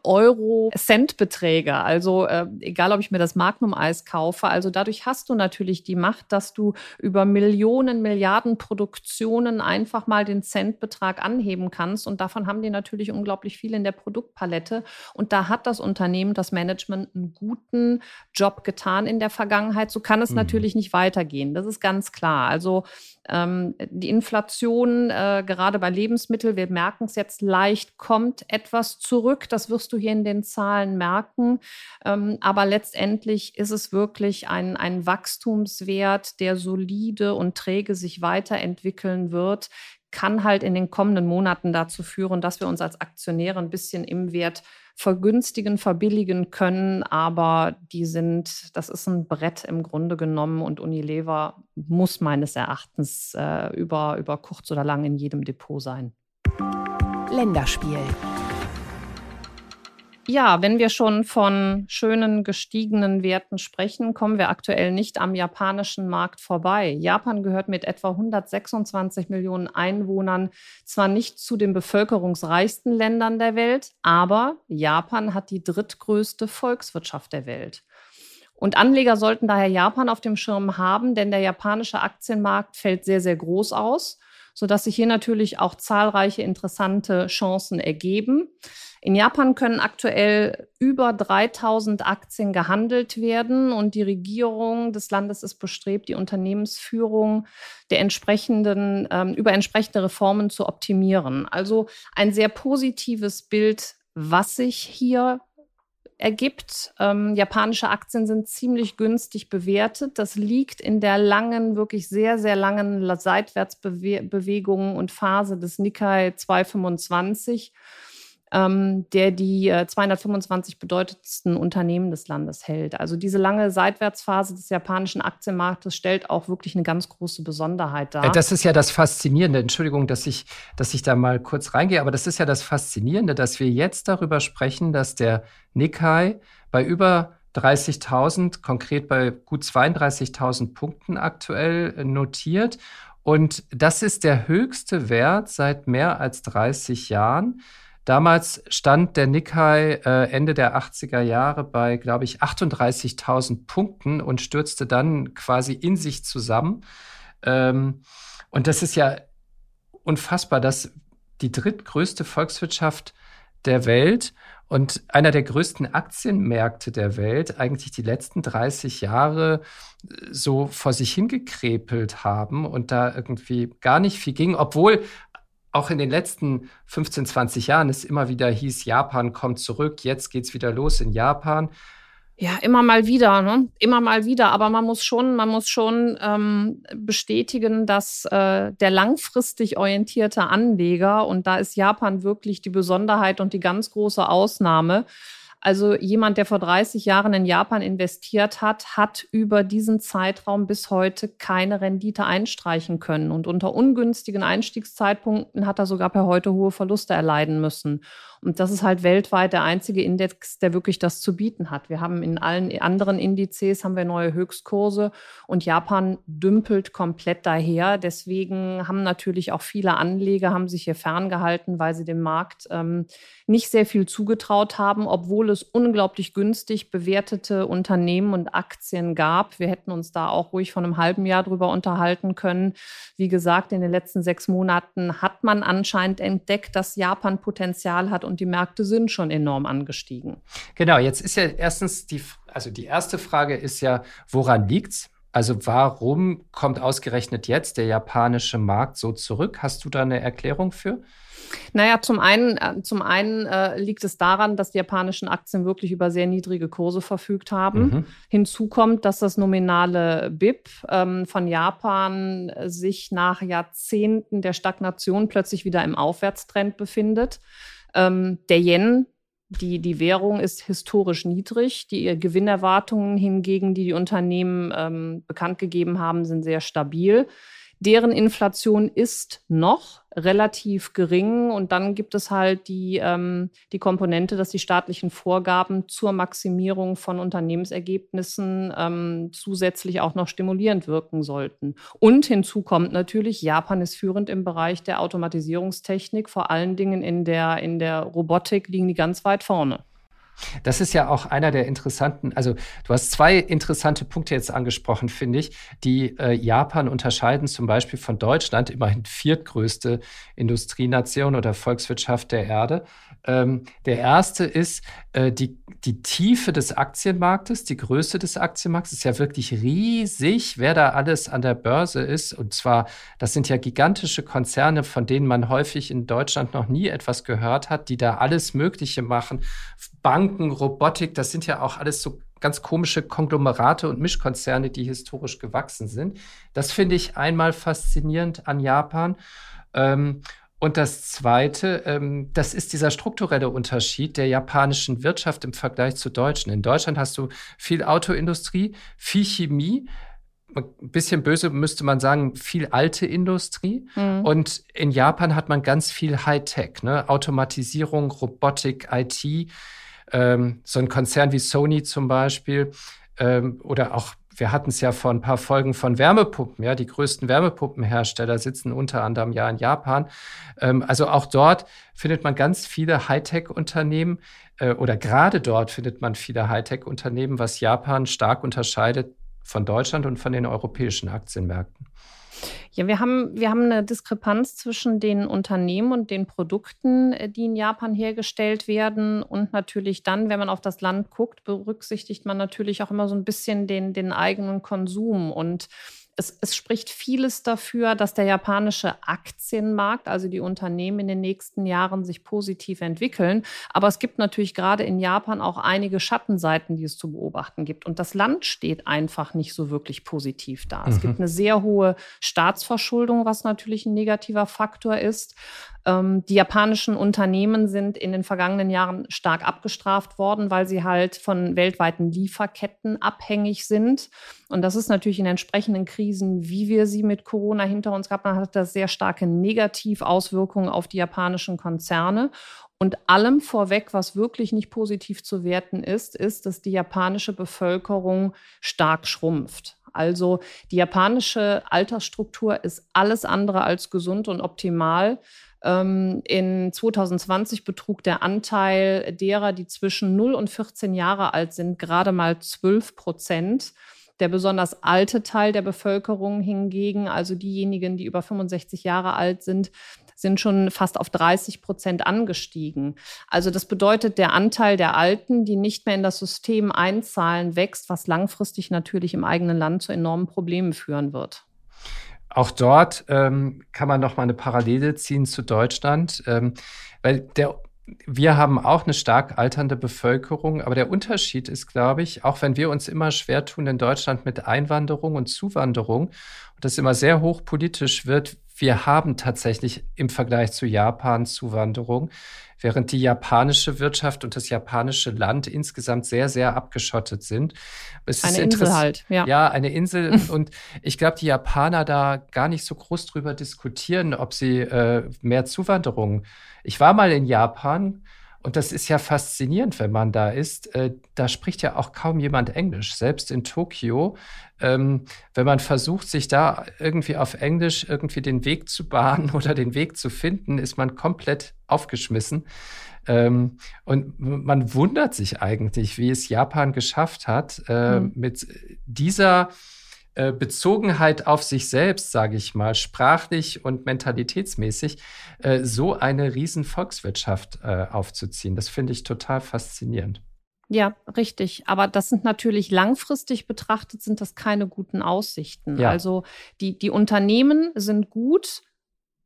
Euro-Cent-Beträge. Also äh, egal, ob ich mir das Magnum-Eis kaufe. Also dadurch hast du natürlich die Macht, dass du über Millionen, Milliarden Produktionen einfach mal den Centbetrag anheben kannst. Und davon haben die natürlich unglaublich viel in der Produktpalette. Und da hat das Unternehmen, das Management einen guten Job getan in der Vergangenheit. So kann es mhm. natürlich nicht weitergehen. Das ist ganz klar. Also ähm, die Inflation, äh, gerade bei Lebensmitteln, wir merken es jetzt leicht, kommt etwas zurück. Das wirst du hier in den Zahlen merken. Ähm, aber letztendlich ist es wirklich ein, ein Wachstumswert, der solide und träge sich weiterentwickeln wird kann halt in den kommenden Monaten dazu führen, dass wir uns als Aktionäre ein bisschen im Wert vergünstigen, verbilligen können, aber die sind, das ist ein Brett im Grunde genommen und Unilever muss meines Erachtens äh, über, über kurz oder lang in jedem Depot sein. Länderspiel. Ja, wenn wir schon von schönen gestiegenen Werten sprechen, kommen wir aktuell nicht am japanischen Markt vorbei. Japan gehört mit etwa 126 Millionen Einwohnern zwar nicht zu den bevölkerungsreichsten Ländern der Welt, aber Japan hat die drittgrößte Volkswirtschaft der Welt. Und Anleger sollten daher Japan auf dem Schirm haben, denn der japanische Aktienmarkt fällt sehr, sehr groß aus, sodass sich hier natürlich auch zahlreiche interessante Chancen ergeben. In Japan können aktuell über 3000 Aktien gehandelt werden und die Regierung des Landes ist bestrebt, die Unternehmensführung der entsprechenden, ähm, über entsprechende Reformen zu optimieren. Also ein sehr positives Bild, was sich hier ergibt. Ähm, japanische Aktien sind ziemlich günstig bewertet. Das liegt in der langen, wirklich sehr, sehr langen Seitwärtsbewegung und Phase des Nikkei 225 ähm, der die äh, 225 bedeutendsten Unternehmen des Landes hält. Also diese lange Seitwärtsphase des japanischen Aktienmarktes stellt auch wirklich eine ganz große Besonderheit dar. Äh, das ist ja das Faszinierende. Entschuldigung, dass ich, dass ich da mal kurz reingehe, aber das ist ja das Faszinierende, dass wir jetzt darüber sprechen, dass der Nikkei bei über 30.000, konkret bei gut 32.000 Punkten aktuell äh, notiert. Und das ist der höchste Wert seit mehr als 30 Jahren. Damals stand der Nikkei äh, Ende der 80er Jahre bei, glaube ich, 38.000 Punkten und stürzte dann quasi in sich zusammen. Ähm, und das ist ja unfassbar, dass die drittgrößte Volkswirtschaft der Welt und einer der größten Aktienmärkte der Welt eigentlich die letzten 30 Jahre äh, so vor sich hingekrepelt haben und da irgendwie gar nicht viel ging, obwohl auch in den letzten 15, 20 Jahren es immer wieder hieß, Japan kommt zurück, jetzt geht's wieder los in Japan. Ja, immer mal wieder, ne? Immer mal wieder. Aber man muss schon, man muss schon ähm, bestätigen, dass äh, der langfristig orientierte Anleger, und da ist Japan wirklich die Besonderheit und die ganz große Ausnahme, also jemand, der vor 30 Jahren in Japan investiert hat, hat über diesen Zeitraum bis heute keine Rendite einstreichen können. Und unter ungünstigen Einstiegszeitpunkten hat er sogar per heute hohe Verluste erleiden müssen. Und das ist halt weltweit der einzige Index, der wirklich das zu bieten hat. Wir haben in allen anderen Indizes haben wir neue Höchstkurse und Japan dümpelt komplett daher. Deswegen haben natürlich auch viele Anleger haben sich hier ferngehalten, weil sie dem Markt ähm, nicht sehr viel zugetraut haben, obwohl es unglaublich günstig bewertete Unternehmen und Aktien gab. Wir hätten uns da auch ruhig von einem halben Jahr drüber unterhalten können. Wie gesagt, in den letzten sechs Monaten hat man anscheinend entdeckt, dass Japan Potenzial hat und die Märkte sind schon enorm angestiegen. Genau, jetzt ist ja erstens die, also die erste Frage ist ja, woran liegt's? Also warum kommt ausgerechnet jetzt der japanische Markt so zurück? Hast du da eine Erklärung für? Naja, zum einen, äh, zum einen äh, liegt es daran, dass die japanischen Aktien wirklich über sehr niedrige Kurse verfügt haben. Mhm. Hinzu kommt, dass das nominale BIP ähm, von Japan sich nach Jahrzehnten der Stagnation plötzlich wieder im Aufwärtstrend befindet. Ähm, der Yen, die, die Währung ist historisch niedrig. Die Gewinnerwartungen hingegen, die die Unternehmen ähm, bekannt gegeben haben, sind sehr stabil. Deren Inflation ist noch relativ gering. Und dann gibt es halt die, ähm, die Komponente, dass die staatlichen Vorgaben zur Maximierung von Unternehmensergebnissen ähm, zusätzlich auch noch stimulierend wirken sollten. Und hinzu kommt natürlich, Japan ist führend im Bereich der Automatisierungstechnik, vor allen Dingen in der, in der Robotik liegen die ganz weit vorne. Das ist ja auch einer der interessanten, also du hast zwei interessante Punkte jetzt angesprochen, finde ich, die äh, Japan unterscheiden zum Beispiel von Deutschland, immerhin viertgrößte Industrienation oder Volkswirtschaft der Erde. Ähm, der erste ist äh, die, die Tiefe des Aktienmarktes, die Größe des Aktienmarkts ist ja wirklich riesig, wer da alles an der Börse ist. Und zwar, das sind ja gigantische Konzerne, von denen man häufig in Deutschland noch nie etwas gehört hat, die da alles Mögliche machen. Banken, Robotik, das sind ja auch alles so ganz komische Konglomerate und Mischkonzerne, die historisch gewachsen sind. Das finde ich einmal faszinierend an Japan. Ähm, und das Zweite, ähm, das ist dieser strukturelle Unterschied der japanischen Wirtschaft im Vergleich zur deutschen. In Deutschland hast du viel Autoindustrie, viel Chemie, ein bisschen böse müsste man sagen, viel alte Industrie. Mhm. Und in Japan hat man ganz viel Hightech, ne? Automatisierung, Robotik, IT. Ähm, so ein Konzern wie Sony zum Beispiel ähm, oder auch wir hatten es ja vor ein paar Folgen von Wärmepumpen, ja, die größten Wärmepumpenhersteller sitzen unter anderem ja in Japan. Ähm, also auch dort findet man ganz viele Hightech-Unternehmen äh, oder gerade dort findet man viele Hightech-Unternehmen, was Japan stark unterscheidet von Deutschland und von den europäischen Aktienmärkten. Ja, wir haben, wir haben eine Diskrepanz zwischen den Unternehmen und den Produkten, äh, die in Japan hergestellt werden. Und natürlich dann, wenn man auf das Land guckt, berücksichtigt man natürlich auch immer so ein bisschen den, den eigenen Konsum. Und es, es, spricht vieles dafür, dass der japanische Aktienmarkt, also die Unternehmen in den nächsten Jahren sich positiv entwickeln. Aber es gibt natürlich gerade in Japan auch einige Schattenseiten, die es zu beobachten gibt. Und das Land steht einfach nicht so wirklich positiv da. Mhm. Es gibt eine sehr hohe Staatsverschuldung, was natürlich ein negativer Faktor ist. Ähm, die japanischen Unternehmen sind in den vergangenen Jahren stark abgestraft worden, weil sie halt von weltweiten Lieferketten abhängig sind. Und das ist natürlich in entsprechenden Krisen, wie wir sie mit Corona hinter uns gehabt haben, hat das sehr starke Negativauswirkungen auf die japanischen Konzerne. Und allem vorweg, was wirklich nicht positiv zu werten ist, ist, dass die japanische Bevölkerung stark schrumpft. Also die japanische Altersstruktur ist alles andere als gesund und optimal. Ähm, in 2020 betrug der Anteil derer, die zwischen 0 und 14 Jahre alt sind, gerade mal 12 Prozent. Der besonders alte Teil der Bevölkerung hingegen, also diejenigen, die über 65 Jahre alt sind, sind schon fast auf 30 Prozent angestiegen. Also das bedeutet, der Anteil der Alten, die nicht mehr in das System einzahlen, wächst, was langfristig natürlich im eigenen Land zu enormen Problemen führen wird. Auch dort ähm, kann man noch mal eine Parallele ziehen zu Deutschland, ähm, weil der wir haben auch eine stark alternde Bevölkerung, aber der Unterschied ist, glaube ich, auch wenn wir uns immer schwer tun in Deutschland mit Einwanderung und Zuwanderung und das immer sehr hochpolitisch wird, wir haben tatsächlich im Vergleich zu Japan Zuwanderung während die japanische Wirtschaft und das japanische Land insgesamt sehr, sehr abgeschottet sind. Es eine Insel halt, ja. Ja, eine Insel. <laughs> und ich glaube, die Japaner da gar nicht so groß drüber diskutieren, ob sie äh, mehr Zuwanderung. Ich war mal in Japan und das ist ja faszinierend, wenn man da ist. Äh, da spricht ja auch kaum jemand Englisch. Selbst in Tokio, ähm, wenn man versucht, sich da irgendwie auf Englisch irgendwie den Weg zu bahnen <laughs> oder den Weg zu finden, ist man komplett aufgeschmissen. Ähm, und man wundert sich eigentlich, wie es Japan geschafft hat, mhm. mit dieser äh, Bezogenheit auf sich selbst, sage ich mal, sprachlich und mentalitätsmäßig, äh, so eine riesen Volkswirtschaft äh, aufzuziehen. Das finde ich total faszinierend. Ja, richtig. Aber das sind natürlich langfristig betrachtet, sind das keine guten Aussichten. Ja. Also die, die Unternehmen sind gut,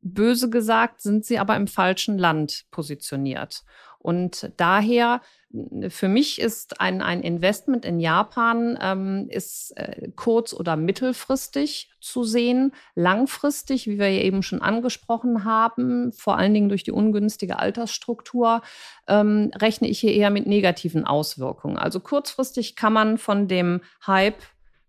böse gesagt, sind sie aber im falschen Land positioniert. Und daher für mich ist ein, ein Investment in Japan ähm, ist äh, kurz- oder mittelfristig zu sehen. Langfristig, wie wir ja eben schon angesprochen haben, vor allen Dingen durch die ungünstige Altersstruktur, ähm, rechne ich hier eher mit negativen Auswirkungen. Also kurzfristig kann man von dem Hype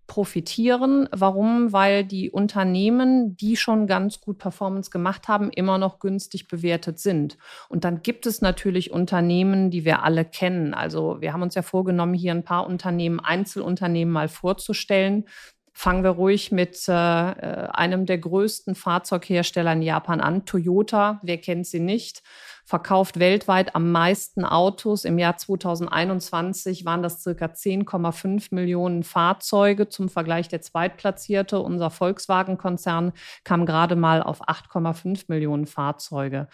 profitieren. Warum? Weil die Unternehmen, die schon ganz gut Performance gemacht haben, immer noch günstig bewertet sind. Und dann gibt es natürlich Unternehmen, die wir alle kennen. Also wir haben uns ja vorgenommen, hier ein paar Unternehmen, Einzelunternehmen mal vorzustellen. Fangen wir ruhig mit äh, einem der größten Fahrzeughersteller in Japan an, Toyota. Wer kennt sie nicht? Verkauft weltweit am meisten Autos. Im Jahr 2021 waren das circa 10,5 Millionen Fahrzeuge. Zum Vergleich der Zweitplatzierte, unser Volkswagen-Konzern, kam gerade mal auf 8,5 Millionen Fahrzeuge.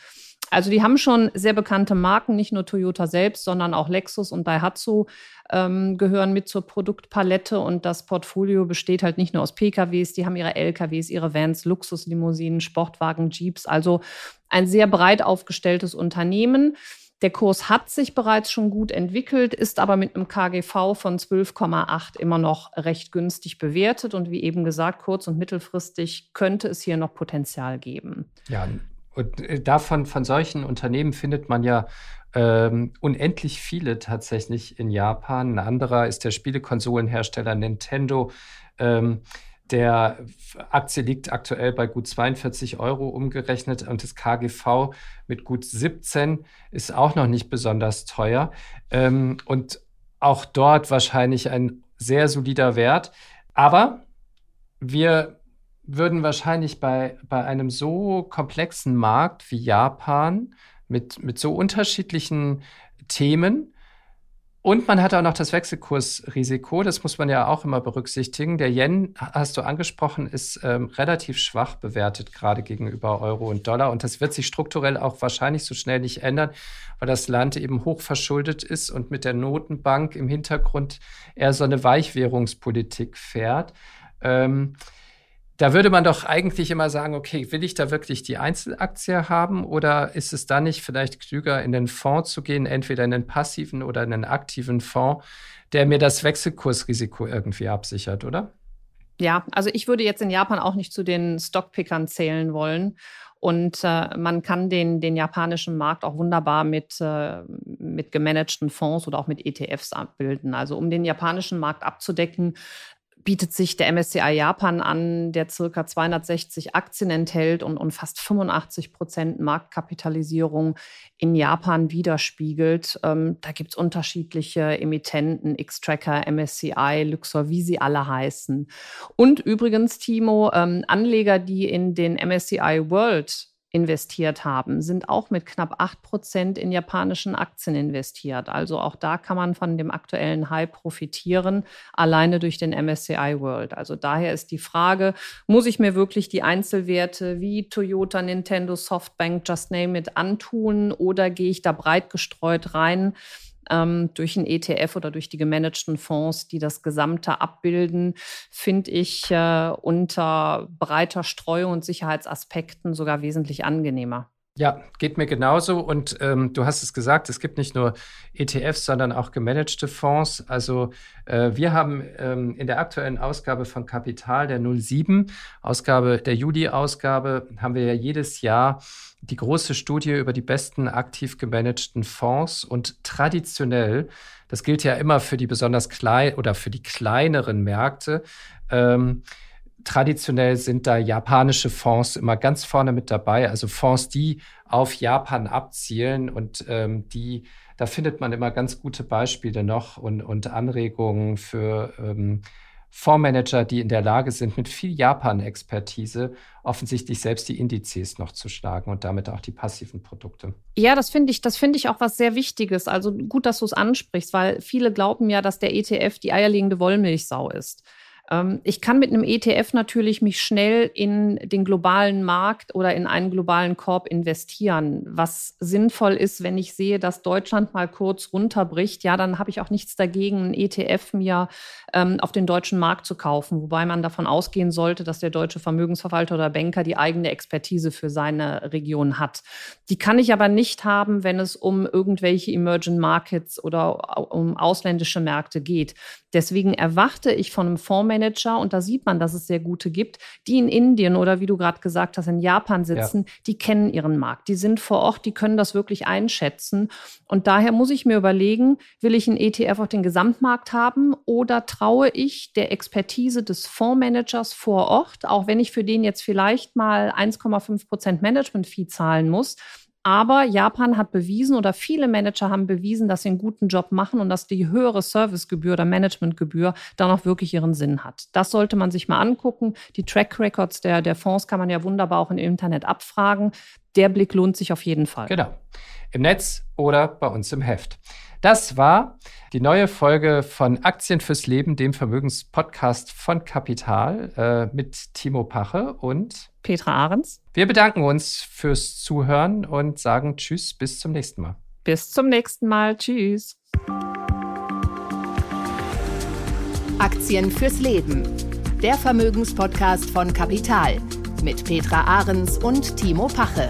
Also die haben schon sehr bekannte Marken, nicht nur Toyota selbst, sondern auch Lexus und Daihatsu ähm, gehören mit zur Produktpalette und das Portfolio besteht halt nicht nur aus PKWs, die haben ihre LKWs, ihre Vans, Luxuslimousinen, Sportwagen, Jeeps, also ein sehr breit aufgestelltes Unternehmen. Der Kurs hat sich bereits schon gut entwickelt, ist aber mit einem KGV von 12,8 immer noch recht günstig bewertet. Und wie eben gesagt, kurz- und mittelfristig könnte es hier noch Potenzial geben. Ja, und äh, davon, von solchen Unternehmen findet man ja ähm, unendlich viele tatsächlich in Japan. Ein anderer ist der Spielekonsolenhersteller Nintendo. Ähm, der Aktie liegt aktuell bei gut 42 Euro umgerechnet und das KGV mit gut 17 ist auch noch nicht besonders teuer. Ähm, und auch dort wahrscheinlich ein sehr solider Wert. Aber wir würden wahrscheinlich bei, bei einem so komplexen Markt wie Japan mit, mit so unterschiedlichen Themen und man hat auch noch das Wechselkursrisiko, das muss man ja auch immer berücksichtigen. Der Yen, hast du angesprochen, ist ähm, relativ schwach bewertet, gerade gegenüber Euro und Dollar. Und das wird sich strukturell auch wahrscheinlich so schnell nicht ändern, weil das Land eben hoch verschuldet ist und mit der Notenbank im Hintergrund eher so eine Weichwährungspolitik fährt. Ähm, da würde man doch eigentlich immer sagen, okay, will ich da wirklich die Einzelaktie haben oder ist es dann nicht vielleicht klüger, in den Fonds zu gehen, entweder in einen passiven oder in einen aktiven Fonds, der mir das Wechselkursrisiko irgendwie absichert, oder? Ja, also ich würde jetzt in Japan auch nicht zu den Stockpickern zählen wollen. Und äh, man kann den, den japanischen Markt auch wunderbar mit, äh, mit gemanagten Fonds oder auch mit ETFs abbilden. Also um den japanischen Markt abzudecken, bietet sich der MSCI Japan an, der circa 260 Aktien enthält und, und fast 85 Prozent Marktkapitalisierung in Japan widerspiegelt. Ähm, da gibt es unterschiedliche Emittenten, X-Tracker, MSCI, Luxor, wie sie alle heißen. Und übrigens, Timo, ähm, Anleger, die in den MSCI World investiert haben, sind auch mit knapp 8 Prozent in japanischen Aktien investiert. Also auch da kann man von dem aktuellen Hype profitieren, alleine durch den MSCI World. Also daher ist die Frage, muss ich mir wirklich die Einzelwerte wie Toyota, Nintendo, Softbank, Just Name It antun oder gehe ich da breit gestreut rein? Ähm, durch einen ETF oder durch die gemanagten Fonds, die das Gesamte abbilden, finde ich äh, unter breiter Streuung und Sicherheitsaspekten sogar wesentlich angenehmer. Ja, geht mir genauso. Und ähm, du hast es gesagt, es gibt nicht nur ETFs, sondern auch gemanagte Fonds. Also äh, wir haben ähm, in der aktuellen Ausgabe von Kapital, der 07, Ausgabe, der Juli-Ausgabe, haben wir ja jedes Jahr die große Studie über die besten aktiv gemanagten Fonds. Und traditionell, das gilt ja immer für die besonders klein oder für die kleineren Märkte, ähm, traditionell sind da japanische Fonds immer ganz vorne mit dabei, also Fonds, die auf Japan abzielen und ähm, die, da findet man immer ganz gute Beispiele noch und, und Anregungen für ähm, Fondsmanager, die in der Lage sind, mit viel Japan-Expertise offensichtlich selbst die Indizes noch zu schlagen und damit auch die passiven Produkte. Ja, das finde ich, das finde ich auch was sehr Wichtiges. Also gut, dass du es ansprichst, weil viele glauben ja, dass der ETF die eierlegende Wollmilchsau ist. Ähm, ich kann mit einem ETF natürlich mich schnell in den globalen Markt oder in einen globalen Korb investieren, was sinnvoll ist, wenn ich sehe, dass Deutschland mal kurz runterbricht. Ja, dann habe ich auch nichts dagegen, einen ETF mir ähm, auf den deutschen Markt zu kaufen, wobei man davon ausgehen sollte, dass der deutsche Vermögensverwalter oder Banker die eigene Expertise für seine Region hat. Die kann ich aber nicht haben, wenn es um irgendwelche Emerging Markets oder um ausländische Märkte geht. Deswegen erwarte ich von einem Fondsmanager Fondsmanager, und da sieht man, dass es sehr gute gibt, die in Indien oder wie du gerade gesagt hast, in Japan sitzen, ja. die kennen ihren Markt, die sind vor Ort, die können das wirklich einschätzen. Und daher muss ich mir überlegen, will ich einen ETF auf den Gesamtmarkt haben oder traue ich der Expertise des Fondsmanagers vor Ort, auch wenn ich für den jetzt vielleicht mal 1,5 Prozent Management-Fee zahlen muss, aber Japan hat bewiesen oder viele Manager haben bewiesen, dass sie einen guten Job machen und dass die höhere Servicegebühr oder Managementgebühr dann auch wirklich ihren Sinn hat. Das sollte man sich mal angucken. Die Track Records der, der Fonds kann man ja wunderbar auch im Internet abfragen. Der Blick lohnt sich auf jeden Fall. Genau. Im Netz oder bei uns im Heft. Das war die neue Folge von Aktien fürs Leben, dem Vermögenspodcast von Kapital äh, mit Timo Pache und Petra Ahrens. Wir bedanken uns fürs Zuhören und sagen Tschüss, bis zum nächsten Mal. Bis zum nächsten Mal. Tschüss. Aktien fürs Leben. Der Vermögenspodcast von Kapital mit Petra Ahrens und Timo Pache.